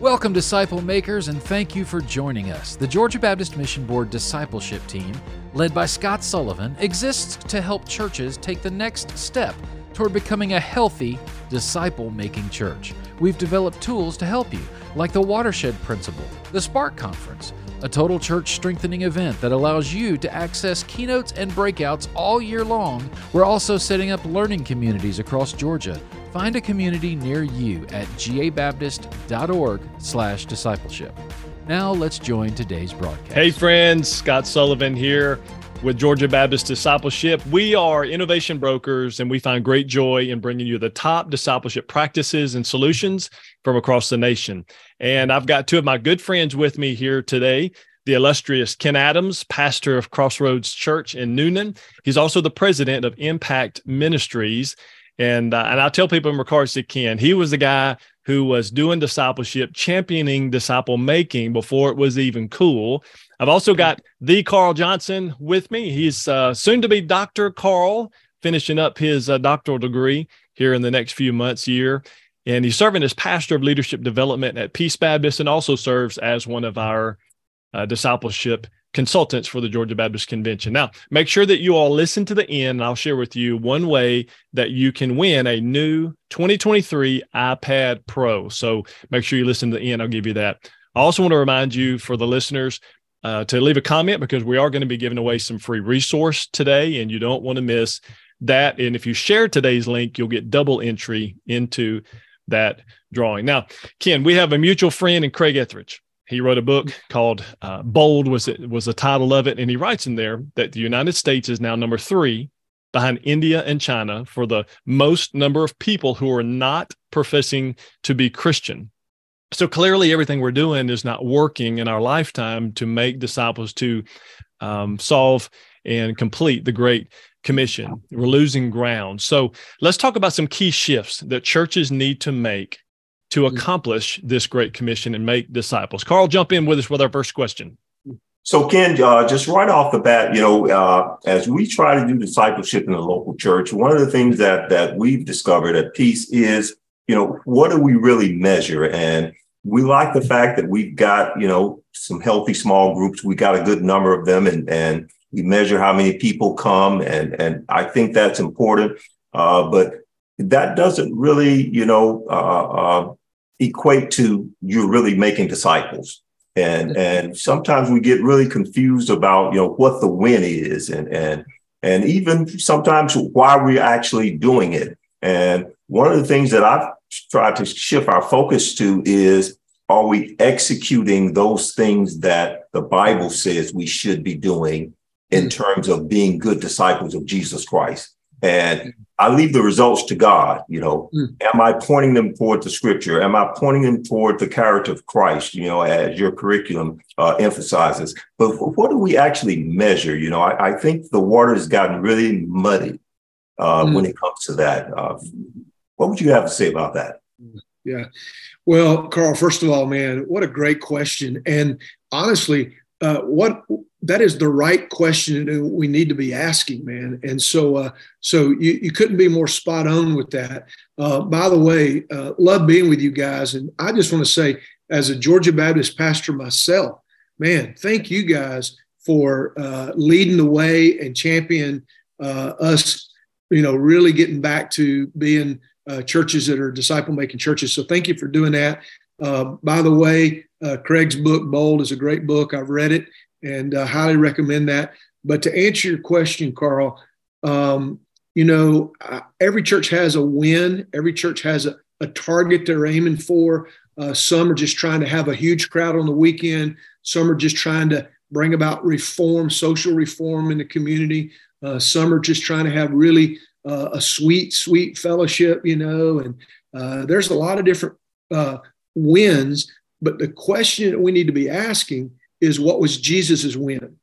Welcome, disciple makers, and thank you for joining us. The Georgia Baptist Mission Board discipleship team, led by Scott Sullivan, exists to help churches take the next step toward becoming a healthy, disciple making church. We've developed tools to help you, like the Watershed Principle, the Spark Conference, a total church strengthening event that allows you to access keynotes and breakouts all year long. We're also setting up learning communities across Georgia Find a community near you at gabaptist.org/discipleship. Now let's join today's broadcast. Hey friends, Scott Sullivan here with Georgia Baptist Discipleship. We are innovation brokers and we find great joy in bringing you the top discipleship practices and solutions from across the nation. And I've got two of my good friends with me here today the illustrious Ken Adams, pastor of Crossroads Church in Newnan. He's also the president of Impact Ministries. And uh, and I tell people in regards to Ken, he was the guy who was doing discipleship, championing disciple making before it was even cool. I've also got the Carl Johnson with me. He's uh, soon to be Dr. Carl, finishing up his uh, doctoral degree here in the next few months, year. And he's serving as pastor of leadership development at Peace Baptist and also serves as one of our uh, discipleship consultants for the Georgia Baptist Convention. Now, make sure that you all listen to the end, and I'll share with you one way that you can win a new 2023 iPad Pro. So make sure you listen to the end. I'll give you that. I also want to remind you for the listeners uh, to leave a comment because we are going to be giving away some free resource today, and you don't want to miss that. And if you share today's link, you'll get double entry into that drawing. Now, Ken, we have a mutual friend in Craig Etheridge. He wrote a book called uh, "Bold" was it was the title of it, and he writes in there that the United States is now number three behind India and China for the most number of people who are not professing to be Christian. So clearly, everything we're doing is not working in our lifetime to make disciples to um, solve and complete the Great Commission. We're losing ground. So let's talk about some key shifts that churches need to make to mm. accomplish this great commission and make disciples. Carl, jump in with us with our first question. So, Ken, uh, just right off the bat, you know, uh, as we try to do discipleship in the local church, one of the things that that we've discovered at Peace is, you know, what do we really measure? And we like the fact that we've got, you know, some healthy small groups. We got a good number of them, and and we measure how many people come, and and I think that's important. Uh, but that doesn't really, you know, uh, uh, equate to you're really making disciples. And and sometimes we get really confused about you know what the win is and and and even sometimes why we're actually doing it. And one of the things that I've tried to shift our focus to is are we executing those things that the Bible says we should be doing in mm. terms of being good disciples of Jesus Christ? And I leave the results to God. You know, mm. am I pointing them toward the scripture? Am I pointing them toward the character of Christ? You know, as your curriculum uh, emphasizes. But what do we actually measure? You know, I, I think the water has gotten really muddy uh, mm. when it comes to that. Uh, what would you have to say about that? Yeah. Well, Carl, first of all, man, what a great question. And honestly, uh, what that is the right question we need to be asking, man. And so, uh, so you, you couldn't be more spot on with that. Uh, by the way, uh, love being with you guys, and I just want to say, as a Georgia Baptist pastor myself, man, thank you guys for uh, leading the way and champion uh, us. You know, really getting back to being churches that are disciple making churches. So, thank you for doing that. by the way, uh, Craig's book, Bold, is a great book. I've read it and uh, highly recommend that. But to answer your question, Carl, um, you know, uh, every church has a win, every church has a, a target they're aiming for. Uh, some are just trying to have a huge crowd on the weekend, some are just trying to bring about reform, social reform in the community. Uh, some are just trying to have really uh, a sweet, sweet fellowship, you know, and there's a lot of different wins but the question that we need to be asking is what was Jesus's win?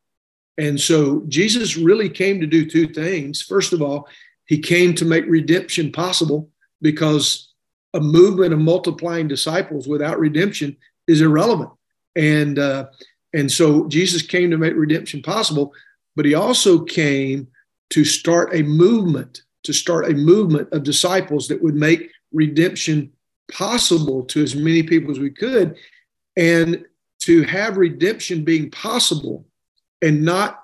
And so Jesus really came to do two things. First of all, he came to make redemption possible because a movement of multiplying disciples without redemption is irrelevant. And uh, and so Jesus came to make redemption possible, but he also came to start a movement, to start a movement of disciples that would make redemption possible to as many people as we could. And to have redemption being possible and not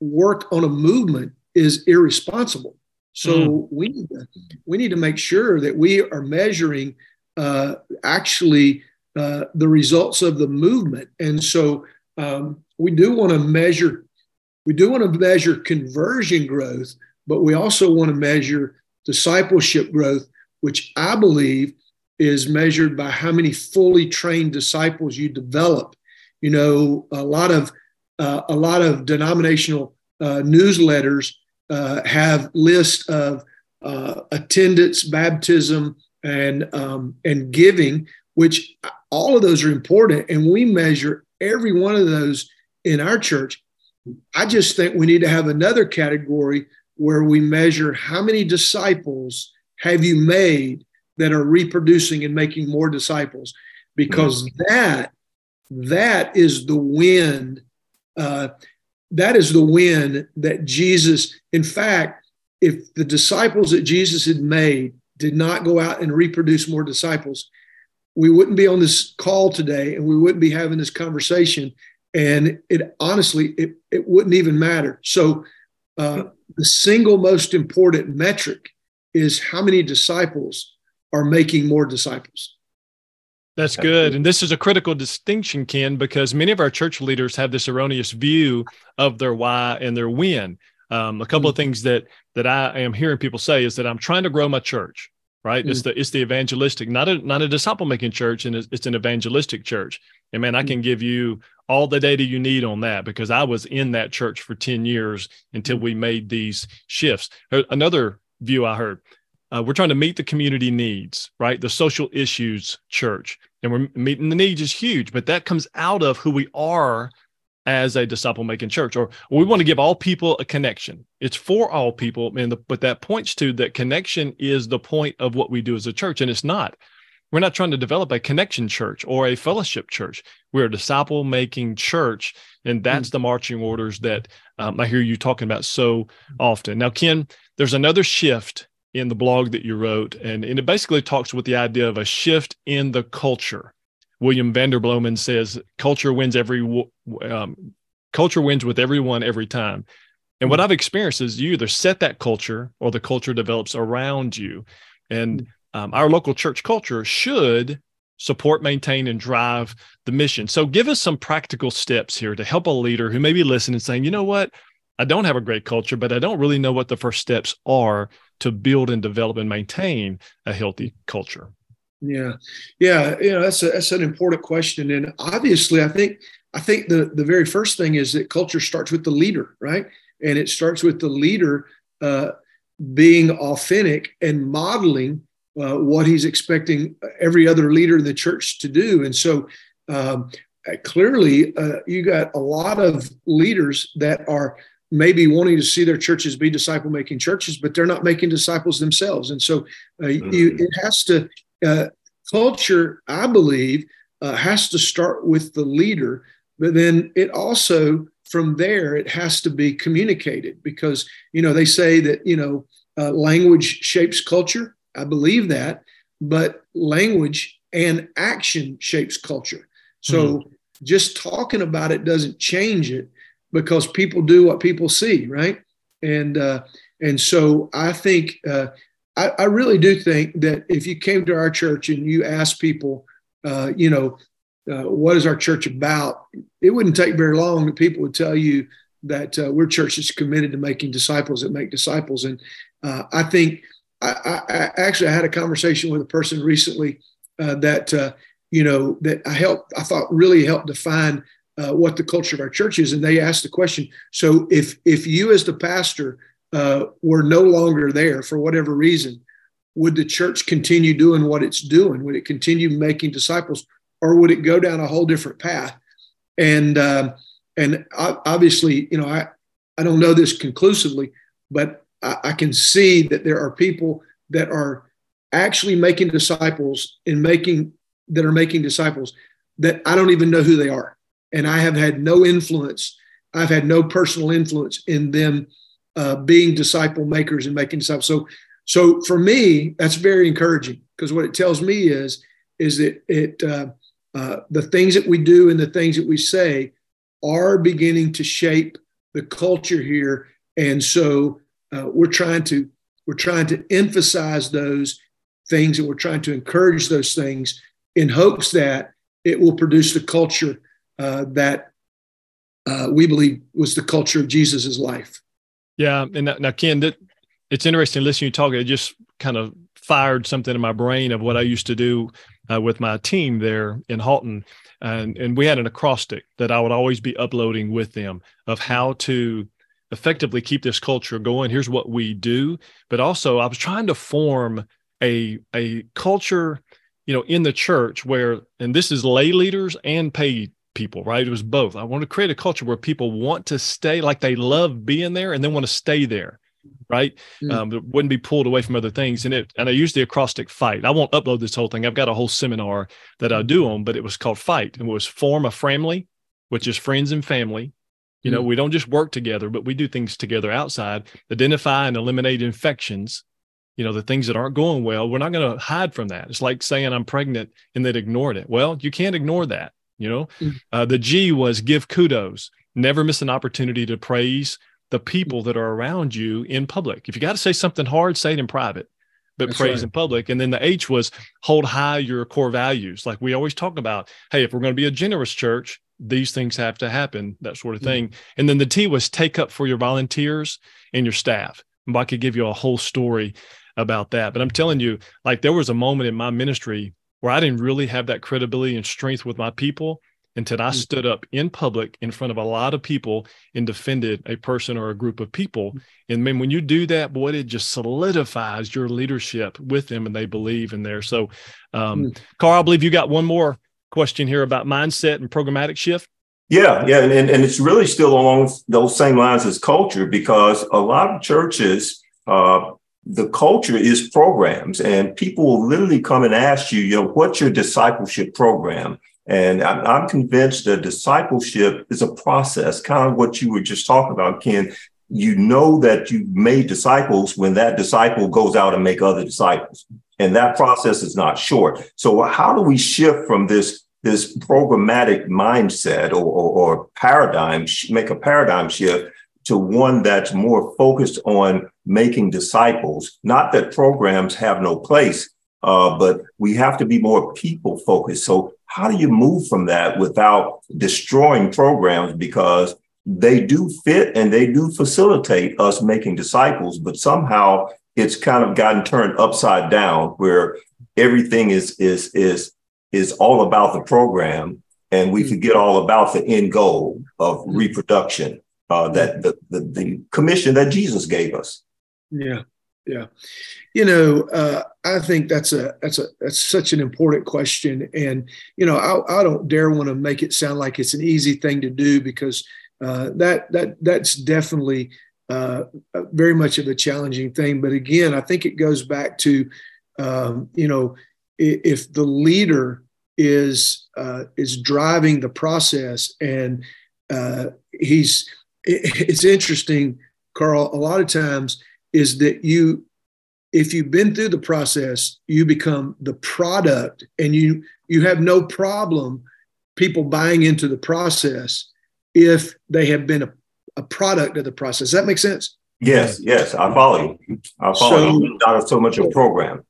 work on a movement is irresponsible. So mm. we need to, we need to make sure that we are measuring uh, actually uh, the results of the movement. And so um, we do want to measure we do want to measure conversion growth, but we also want to measure discipleship growth, which I believe is measured by how many fully trained disciples you develop. You know, a lot of uh, a lot of denominational uh, newsletters uh, have lists of uh, attendance, baptism, and um, and giving, which all of those are important, and we measure every one of those in our church. I just think we need to have another category where we measure how many disciples have you made that are reproducing and making more disciples because mm-hmm. that that is the wind uh, that is the wind that jesus in fact if the disciples that jesus had made did not go out and reproduce more disciples we wouldn't be on this call today and we wouldn't be having this conversation and it honestly it, it wouldn't even matter so uh, the single most important metric is how many disciples are making more disciples. That's good. And this is a critical distinction, Ken, because many of our church leaders have this erroneous view of their why and their when. Um, a couple mm-hmm. of things that that I am hearing people say is that I'm trying to grow my church, right? Mm-hmm. It's the it's the evangelistic, not a not a disciple making church, and it's, it's, an evangelistic church. And man, I can give you all the data you need on that because I was in that church for 10 years until we made these shifts. Another view I heard uh, we're trying to meet the community needs, right? The social issues church, and we're meeting the needs is huge, but that comes out of who we are as a disciple making church, or we want to give all people a connection. It's for all people, and the, but that points to that connection is the point of what we do as a church, and it's not. We're not trying to develop a connection church or a fellowship church. We're a disciple making church, and that's mm. the marching orders that um, I hear you talking about so often. Now, Ken, there's another shift in the blog that you wrote, and, and it basically talks with the idea of a shift in the culture. William Vanderbloemen says culture wins every um, culture wins with everyone every time. And what hmm. I've experienced is you either set that culture or the culture develops around you. And hmm. um, our local church culture should support, maintain, and drive the mission. So give us some practical steps here to help a leader who may be listening saying, you know what, I don't have a great culture, but I don't really know what the first steps are to build and develop and maintain a healthy culture? Yeah, yeah, you know that's a, that's an important question, and obviously, I think I think the the very first thing is that culture starts with the leader, right? And it starts with the leader uh, being authentic and modeling uh, what he's expecting every other leader in the church to do. And so, um, clearly, uh, you got a lot of leaders that are maybe wanting to see their churches be disciple making churches, but they're not making disciples themselves. And so uh, mm-hmm. you, it has to, uh, culture, I believe, uh, has to start with the leader, but then it also, from there, it has to be communicated because, you know, they say that, you know, uh, language shapes culture. I believe that, but language and action shapes culture. So mm-hmm. just talking about it doesn't change it because people do what people see, right? And uh, and so I think uh, I, I, really do think that if you came to our church and you asked people, uh, you know, uh, what is our church about? It wouldn't take very long that people would tell you that uh, we're church that's committed to making disciples that make disciples. And uh, I think I, I, I, actually I had a conversation with a person recently that you know that I helped I thought really helped define uh, what the culture of our church is, and they asked the question. So, if if you as the pastor uh, were no longer there for whatever reason, would the church continue doing what it's doing? Would it continue making disciples, or would it go down a whole different path? And um, and obviously, you know, I I don't know this conclusively, but I, I can see that there are people that are actually making disciples and making that are making disciples that I don't even know who they are and I have had no influence. I've had no personal influence in them uh, being disciple makers and making disciples. So, so for me, that's very encouraging because what it tells me is is that it uh, uh, the things that we do and the things that we say are beginning to shape the culture here, and so uh, we're trying to we're trying to emphasize those things and we're trying to encourage those things in hopes that it will produce the culture uh, that uh, we believe was the culture of Jesus's life. Yeah, and now Ken, that, it's interesting listening to you talk. It just kind of fired something in my brain of what I used to do uh, with my team there in Halton, and and we had an acrostic that I would always be uploading with them of how to effectively keep this culture going. Here's what we do, but also I was trying to form a a culture, you know, in the church where, and this is lay leaders and paid people, right? It was both. I want to create a culture where people want to stay, like they love being there, and then want to stay there right? Mm. Um, wouldn't be pulled away from other things. And it and I use the acrostic fight. I won't upload this whole thing. I've got a whole seminar that I do on, but it was called fight and it was form a framily, which is friends and family. You mm. know, we don't just work together, but we do things together outside, identify and eliminate infections. You know, the things that aren't going well, we're not going to hide from that. It's like saying I'm pregnant and then ignored it. Well, you can't ignore that. You know, mm. uh, the G was give kudos, never miss an opportunity to praise the people that are around you in public. If you got to say something hard, say it in private, but That's praise right. in public. And then the H was hold high your core values. Like we always talk about, hey, if we're going to be a generous church, these things have to happen, that sort of mm-hmm. thing. Mm-hmm. And then the T was take up for your volunteers and your staff. I could give you a whole story about that. But I'm telling you, like there was a moment in my ministry where I didn't really have that credibility and strength with my people until I mm. stood up in public in front of a lot of people and defended a person or a group of people. Mm. And then when you do that, boy, it just solidifies your leadership with them and they believe in there. So, um, mm. Carl, I believe you got one more question here about mindset and programmatic shift. Yeah, yeah. And, and, and it's really still along those same lines as culture because a lot of churches, uh, the culture is programs and people will literally come and ask you, you know, what's your discipleship program? And I'm, convinced that discipleship is a process, kind of what you were just talking about, Ken. You know that you've made disciples when that disciple goes out and make other disciples. And that process is not short. So how do we shift from this this programmatic mindset or, or, or paradigm, make a paradigm shift to one that's more focused on making disciples. Not that programs have no place, uh, but we have to be more people focused. So how do you move from that without destroying programs because they do fit and they do facilitate us making disciples, but somehow it's kind of gotten turned upside down where everything is is is is all about the program and we hmm. forget all about the end goal of hmm. reproduction uh, that the, the, the commission that Jesus gave us. Yeah, yeah. You know, uh, I think that's a that's a that's such an important question, and you know, I, I don't dare want to make it sound like it's an easy thing to do because uh, that that that's definitely uh, very much of a challenging thing. But again, I think it goes back to um, you know, if the leader is uh, is driving the process and uh, he's it's interesting, Carl. A lot of times is that you if you've been through the process you become the product and you you have no problem people buying into the process if they have been a, a product of the process. Does that make sense? Yes yes i follow you. I follow so, you not so much a program.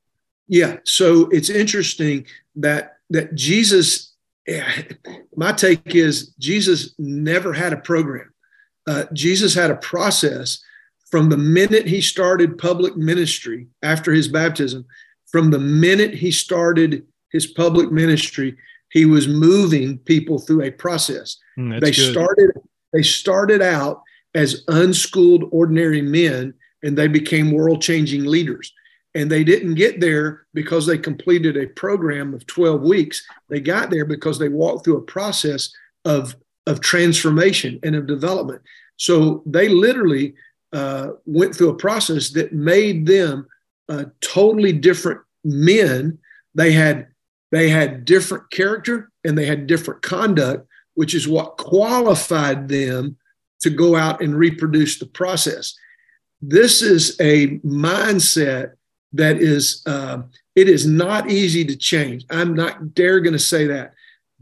Yeah so it's interesting that that jesus eh, my take is jesus never had a program uh, jesus had a process from the minute he started public ministry after his baptism, from the minute he started his public ministry, he was moving people through a process. Mm, they good. started they started out as unschooled ordinary men and they became world-changing leaders. And they didn't get there because they completed a program of 12 weeks. They got there because they walked through a process of, of transformation and of development. So they literally uh, went through a process that made them uh, totally different men. They had they had different character and they had different conduct, which is what qualified them to go out and reproduce the process. This is a mindset that is uh, It is not easy to change. I'm not dare going to say that,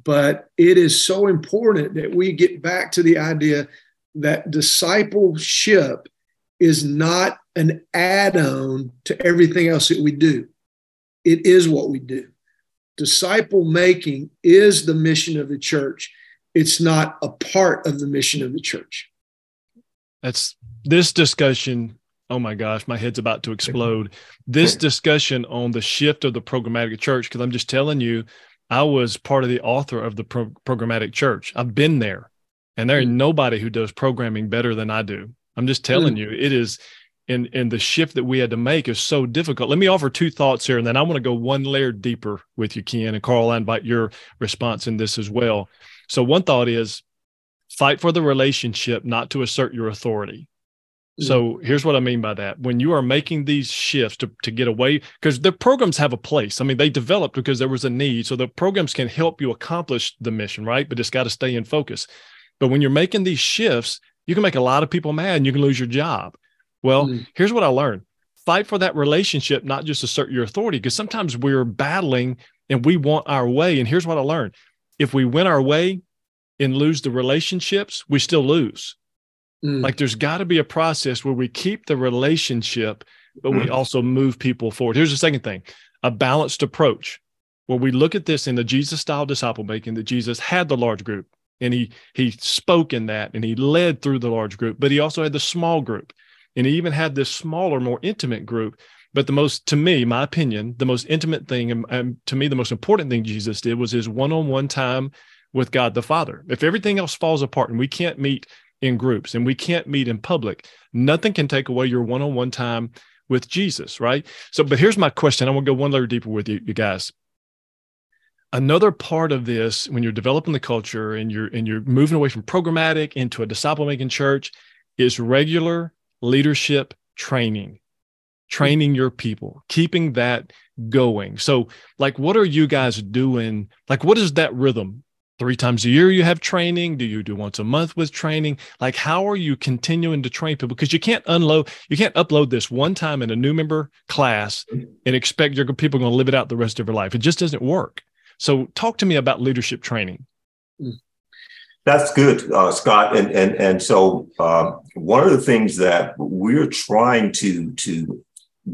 but it is so important that we get back to the idea that discipleship is not an add on to everything else that we do. It is what we do. Disciple making is the mission of the church. It's not a part of the mission of the church. That's this discussion. Oh my gosh, my head's about to explode. This discussion on the shift of the programmatic church, because I'm just telling you, I was part of the author of the pro- programmatic church. I've been there, and there ain't nobody who does programming better than I do. I'm just telling mm. you, it is and and the shift that we had to make is so difficult. Let me offer two thoughts here, and then I want to go one layer deeper with you, Ken and Carl. I invite your response in this as well. So one thought is fight for the relationship, not to assert your authority. Mm-hmm. So here's what I mean by that. When you are making these shifts to, to get away, because the programs have a place. I mean, they developed because there was a need. So the programs can help you accomplish the mission, right? But it's got to stay in focus. But when you're making these shifts, you can make a lot of people mad and you can lose your job. Well, mm. here's what I learned fight for that relationship, not just assert your authority, because sometimes we're battling and we want our way. And here's what I learned if we win our way and lose the relationships, we still lose. Mm. Like there's got to be a process where we keep the relationship, but we mm. also move people forward. Here's the second thing a balanced approach where we look at this in the Jesus style disciple making that Jesus had the large group and he he spoke in that and he led through the large group, but he also had the small group. And he even had this smaller, more intimate group. But the most, to me, my opinion, the most intimate thing, and, and to me, the most important thing Jesus did was his one on one time with God the Father. If everything else falls apart and we can't meet in groups and we can't meet in public, nothing can take away your one on one time with Jesus, right? So, but here's my question. I want to go one layer deeper with you, you guys. Another part of this, when you're developing the culture and you're and you're moving away from programmatic into a disciple making church, is regular leadership training, training your people, keeping that going. So, like, what are you guys doing? Like, what is that rhythm? Three times a year you have training? Do you do once a month with training? Like, how are you continuing to train people? Because you can't unload, you can't upload this one time in a new member class and expect your people going to live it out the rest of their life. It just doesn't work. So, talk to me about leadership training. Mm. That's good, uh, Scott. And and and so uh, one of the things that we're trying to to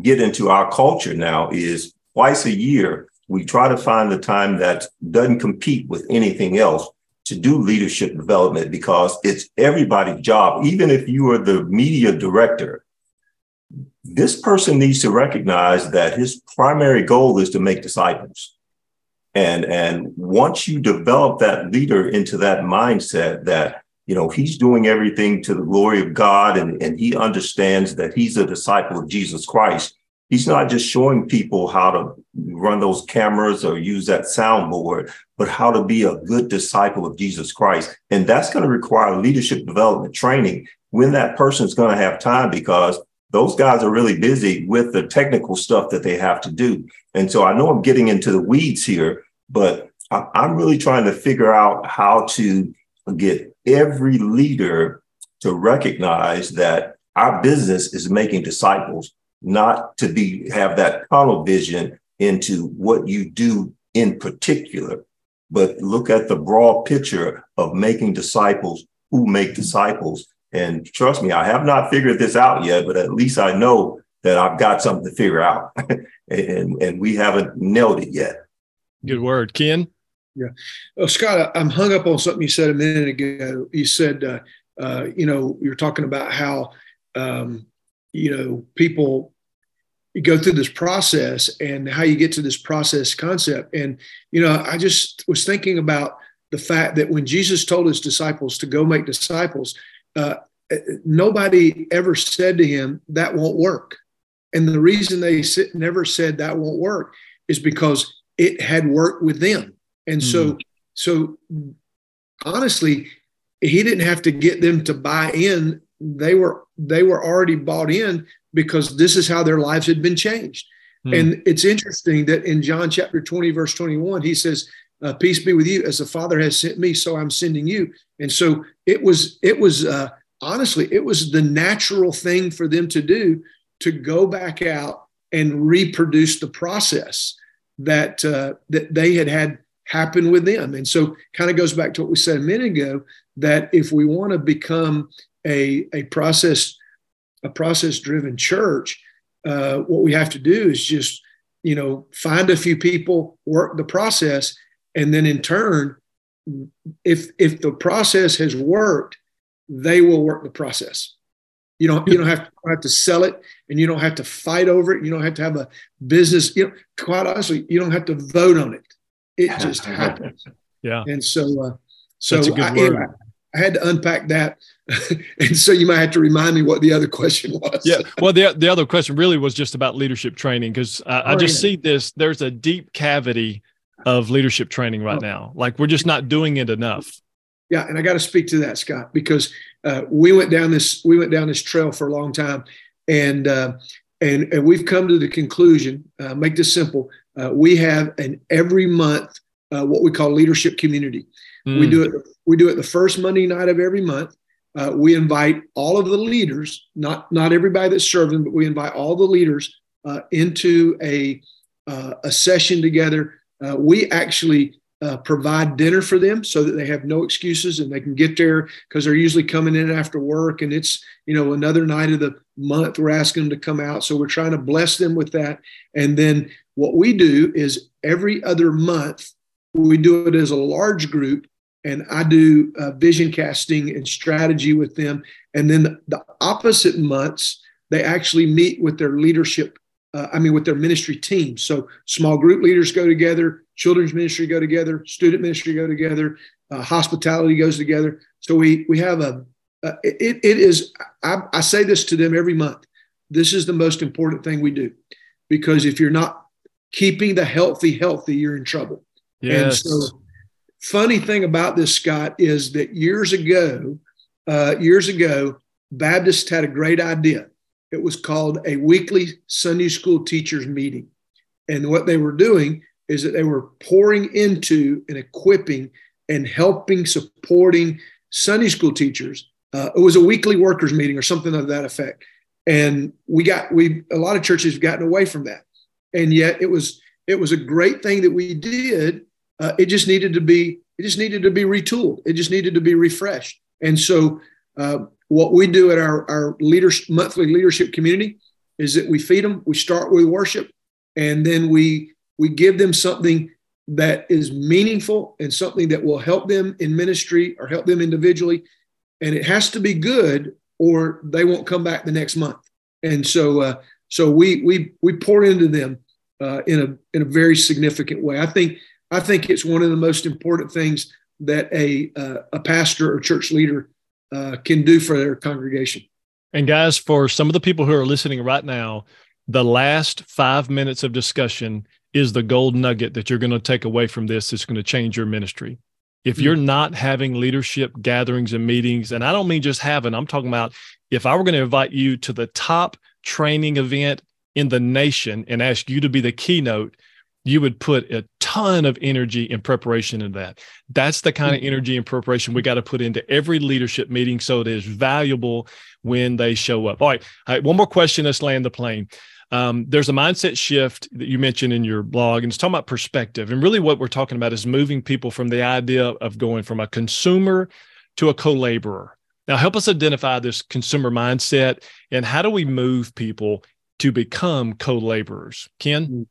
get into our culture now is twice a year we try to find the time that doesn't compete with anything else to do leadership development because it's everybody's job. Even if you are the media director, this person needs to recognize that his primary goal is to make disciples. And, and once you develop that leader into that mindset that, you know, he's doing everything to the glory of God and, and he understands that he's a disciple of Jesus Christ, he's not just showing people how to run those cameras or use that soundboard, but how to be a good disciple of Jesus Christ. And that's going to require leadership development training when that person's going to have time because those guys are really busy with the technical stuff that they have to do. And so I know I'm getting into the weeds here, but I'm really trying to figure out how to get every leader to recognize that our business is making disciples, not to be have that tunnel vision into what you do in particular, but look at the broad picture of making disciples who make disciples. And trust me, I have not figured this out yet, but at least I know that I've got something to figure out. and, and we haven't nailed it yet. Good word, Ken. Yeah, oh, Scott, I'm hung up on something you said a minute ago. You said, uh, uh, you know, you're talking about how, um, you know, people go through this process and how you get to this process concept. And you know, I just was thinking about the fact that when Jesus told his disciples to go make disciples, uh, nobody ever said to him that won't work. And the reason they never said that won't work is because it had worked with them. And so, mm. so honestly, he didn't have to get them to buy in. They were they were already bought in because this is how their lives had been changed. Mm. And it's interesting that in John chapter 20, verse 21, he says, uh, peace be with you as the father has sent me so i'm sending you and so it was it was uh, honestly it was the natural thing for them to do to go back out and reproduce the process that uh, that they had had happen with them. And so, kind of goes back to what we said a minute ago that if we want to become a a process a process driven church, uh, what we have to do is just you know find a few people, work the process, and then in turn, if if the process has worked, they will work the process. You don't you don't have to have to sell it, and you don't have to fight over it. You don't have to have a business. You know, quite honestly, you don't have to vote on it. It just happens. Yeah. And so, uh, so I, anyway, I had to unpack that, and so you might have to remind me what the other question was. Yeah. Well, the the other question really was just about leadership training because I, oh, I just yeah. see this. There's a deep cavity of leadership training right oh. now. Like we're just not doing it enough. Yeah, and I got to speak to that, Scott, because uh, we went down this we went down this trail for a long time, and uh, and and we've come to the conclusion. Uh, make this simple: uh, we have an every month uh, what we call leadership community. Mm. We do it. We do it the first Monday night of every month. Uh, we invite all of the leaders, not not everybody that's serving, but we invite all the leaders into a a session together. we actually uh, provide dinner for them so that they have no excuses and they can get there because they're usually coming in after work and it's you know another night of the month we're asking them to come out. So we're trying to bless them with that. And then what we do is every other month we do it as a large group and i do uh, vision casting and strategy with them. And then the, the opposite months they actually meet with their leadership uh, I mean, with their ministry teams. So small group leaders go together, children's ministry go together, student ministry go together, uh, hospitality goes together. So we we have a, it, it is I, I say this to them every month. This is the most important thing we do because if you're not keeping the healthy healthy, you're in trouble. Yes. And so, funny thing about this, Scott, is that years ago, uh, years ago, Baptists had a great idea it was called a weekly Sunday school teachers meeting. And what they were doing is that they were pouring into and equipping and helping, supporting Sunday school teachers. Uh, it was a weekly workers meeting or something of that effect. And we got we a lot of churches have gotten away from that, and yet it was it was a great thing that we did. Uh, it just needed to be it just needed to be retooled. It just needed to be refreshed. And so uh, what we do at our, our leaders, monthly leadership community is that we feed them. We start with worship, and then we we give them something that is meaningful and something that will help them in ministry or help them individually. And it has to be good, or they won't come back the next month. And so, uh, so we we we pour into them uh, in a in a very significant way. I think I think it's one of the most important things that a uh, a pastor or church leader uh, can do for their congregation. And guys, for some of the people who are listening right now, the last five minutes of discussion is the gold nugget that you're going to take away from this that's going to change your ministry. If you're hmm. not having leadership gatherings and meetings, and I don't mean just having, I'm talking about if I were going to invite you to the top training event in the nation and ask you to be the keynote, you would put a ton of energy and preparation in that. That's the kind of mm-hmm. energy and preparation we got to put into every leadership meeting so it is valuable when they show up. All right. All right. One more question. Let's land the plane. Um, there's a mindset shift that you mentioned in your blog, and it's talking about perspective. And really, what we're talking about is moving people from the idea of going from a consumer to a co laborer. Now, help us identify this consumer mindset and how do we move people to become co laborers? Ken?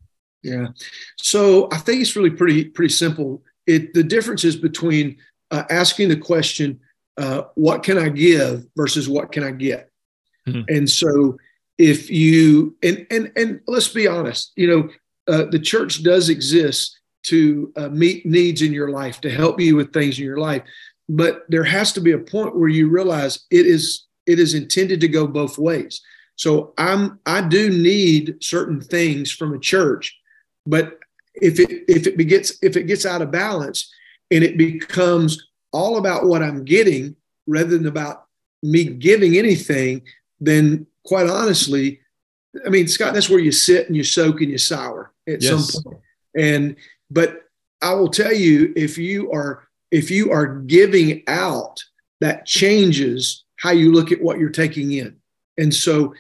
Yeah. So I think it's really pretty pretty simple. It the difference is between uh, asking the question, uh, "What can I give?" versus "What can I get?" Mm-hmm. And so if you and and and let's be honest, you know, uh, the church does exist to uh, meet needs in your life, to help you with things in your life, but there has to be a point where you realize it is it is intended to go both ways. So I'm I do need certain things from a church but if it if it gets if it gets out of balance and it becomes all about what I'm getting rather than about me giving anything, then quite honestly, I mean, Scott, that's where you sit and you soak and you sour at yes. some point. And but I will tell you, if you are if you are giving out, that changes how you look at what you're taking in. And so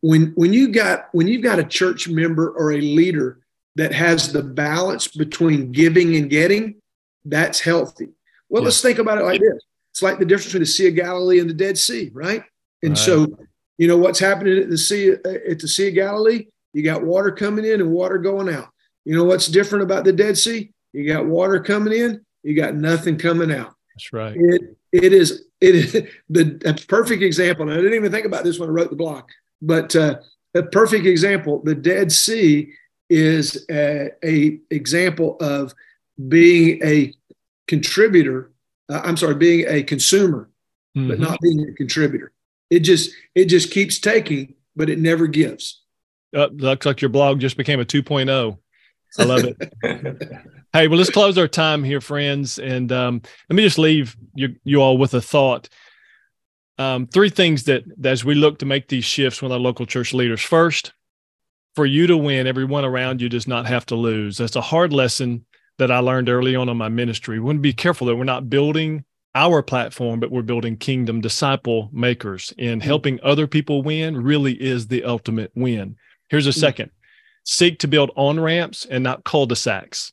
when when you got when you've got a church member or a leader that has the balance between giving and getting, that's healthy. Well, yeah. let's think about it like this. It's like the difference between the Sea of Galilee and the Dead Sea, right? And right. so, you know what's happening at the Sea at the Sea of Galilee? You got water coming in and water going out. You know what's different about the Dead Sea? You got water coming in, you got nothing coming out. That's right. It it is it is the a perfect example. And I didn't even think about this when I wrote the blog, but uh, a perfect example. The Dead Sea is a, a example of being a contributor. Uh, I'm sorry, being a consumer, mm-hmm. but not being a contributor. It just it just keeps taking, but it never gives. Uh, looks like your blog just became a 2.0. I love it. hey, well, let's close our time here, friends, and um, let me just leave you you all with a thought. Um, three things that, that as we look to make these shifts with our local church leaders. First, for you to win, everyone around you does not have to lose. That's a hard lesson that I learned early on in my ministry. We want to be careful that we're not building our platform, but we're building kingdom disciple makers. And mm. helping other people win really is the ultimate win. Here's a mm. second seek to build on ramps and not cul-de-sacs.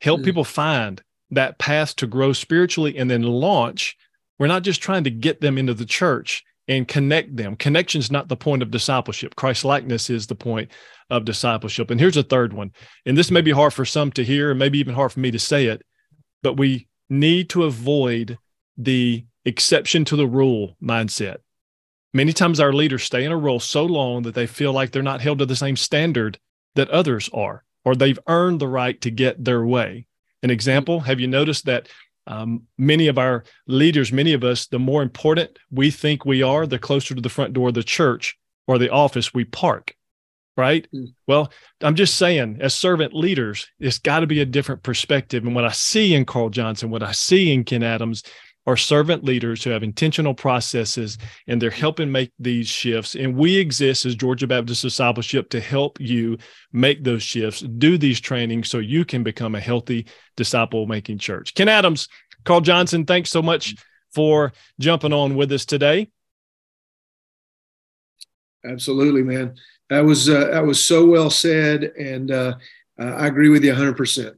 Help mm. people find that path to grow spiritually and then launch. We're not just trying to get them into the church and connect them. Connection is not the point of discipleship. Christ likeness is the point of discipleship. And here's a third one. And this may be hard for some to hear, and maybe even hard for me to say it, but we need to avoid the exception to the rule mindset. Many times our leaders stay in a role so long that they feel like they're not held to the same standard that others are, or they've earned the right to get their way. An example, have you noticed that um, many of our leaders, many of us, the more important we think we are, the closer to the front door of the church or the office we park, right? Mm. Well, I'm just saying, as servant leaders, it's got to be a different perspective. And what I see in Carl Johnson, what I see in Ken Adams, are servant leaders who have intentional processes and they're helping make these shifts. And we exist as Georgia Baptist Discipleship to help you make those shifts, do these trainings so you can become a healthy disciple making church. Ken Adams, Carl Johnson, thanks so much for jumping on with us today. Absolutely, man. That was uh, that was so well said, and uh, I agree with you 100. percent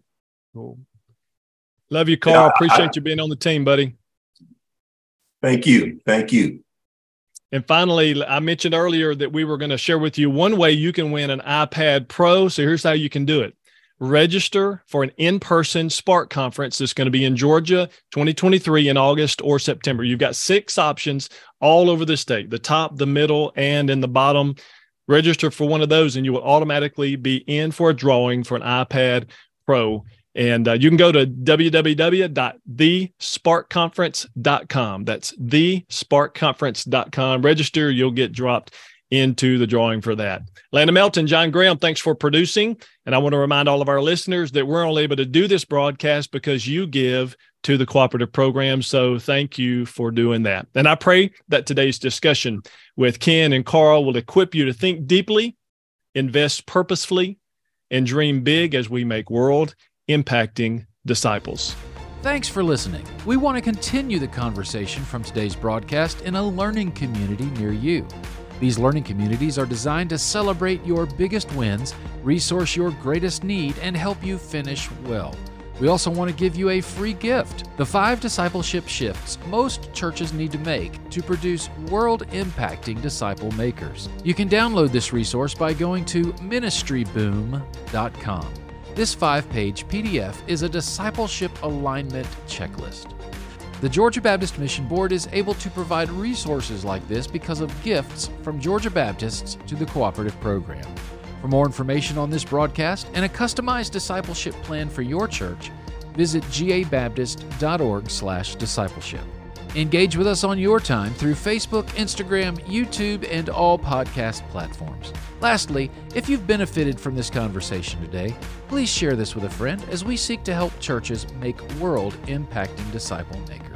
Cool. Love you, Carl. Yeah, Appreciate I, you being on the team, buddy. Thank you. Thank you. And finally, I mentioned earlier that we were going to share with you one way you can win an iPad Pro. So here's how you can do it register for an in person Spark conference that's going to be in Georgia 2023 in August or September. You've got six options all over the state the top, the middle, and in the bottom. Register for one of those, and you will automatically be in for a drawing for an iPad Pro and uh, you can go to www.thesparkconference.com. That's thesparkconference.com. Register, you'll get dropped into the drawing for that. Landon Melton, John Graham, thanks for producing. And I want to remind all of our listeners that we're only able to do this broadcast because you give to the cooperative program. So thank you for doing that. And I pray that today's discussion with Ken and Carl will equip you to think deeply, invest purposefully, and dream big as we make world impacting disciples. Thanks for listening. We want to continue the conversation from today's broadcast in a learning community near you. These learning communities are designed to celebrate your biggest wins, resource your greatest need, and help you finish well. We also want to give you a free gift the five discipleship shifts most churches need to make to produce world impacting disciple makers. You can download this resource by going to ministryboom.com. This five page PDF is a discipleship alignment checklist. The Georgia Baptist Mission Board is able to provide resources like this because of gifts from Georgia Baptists to the cooperative program. For more information on this broadcast and a customized discipleship plan for your church, visit gabaptist.org/discipleship. Engage with us on your time through Facebook, Instagram, YouTube, and all podcast platforms. Lastly, if you've benefited from this conversation today, please share this with a friend as we seek to help churches make world impacting disciple makers.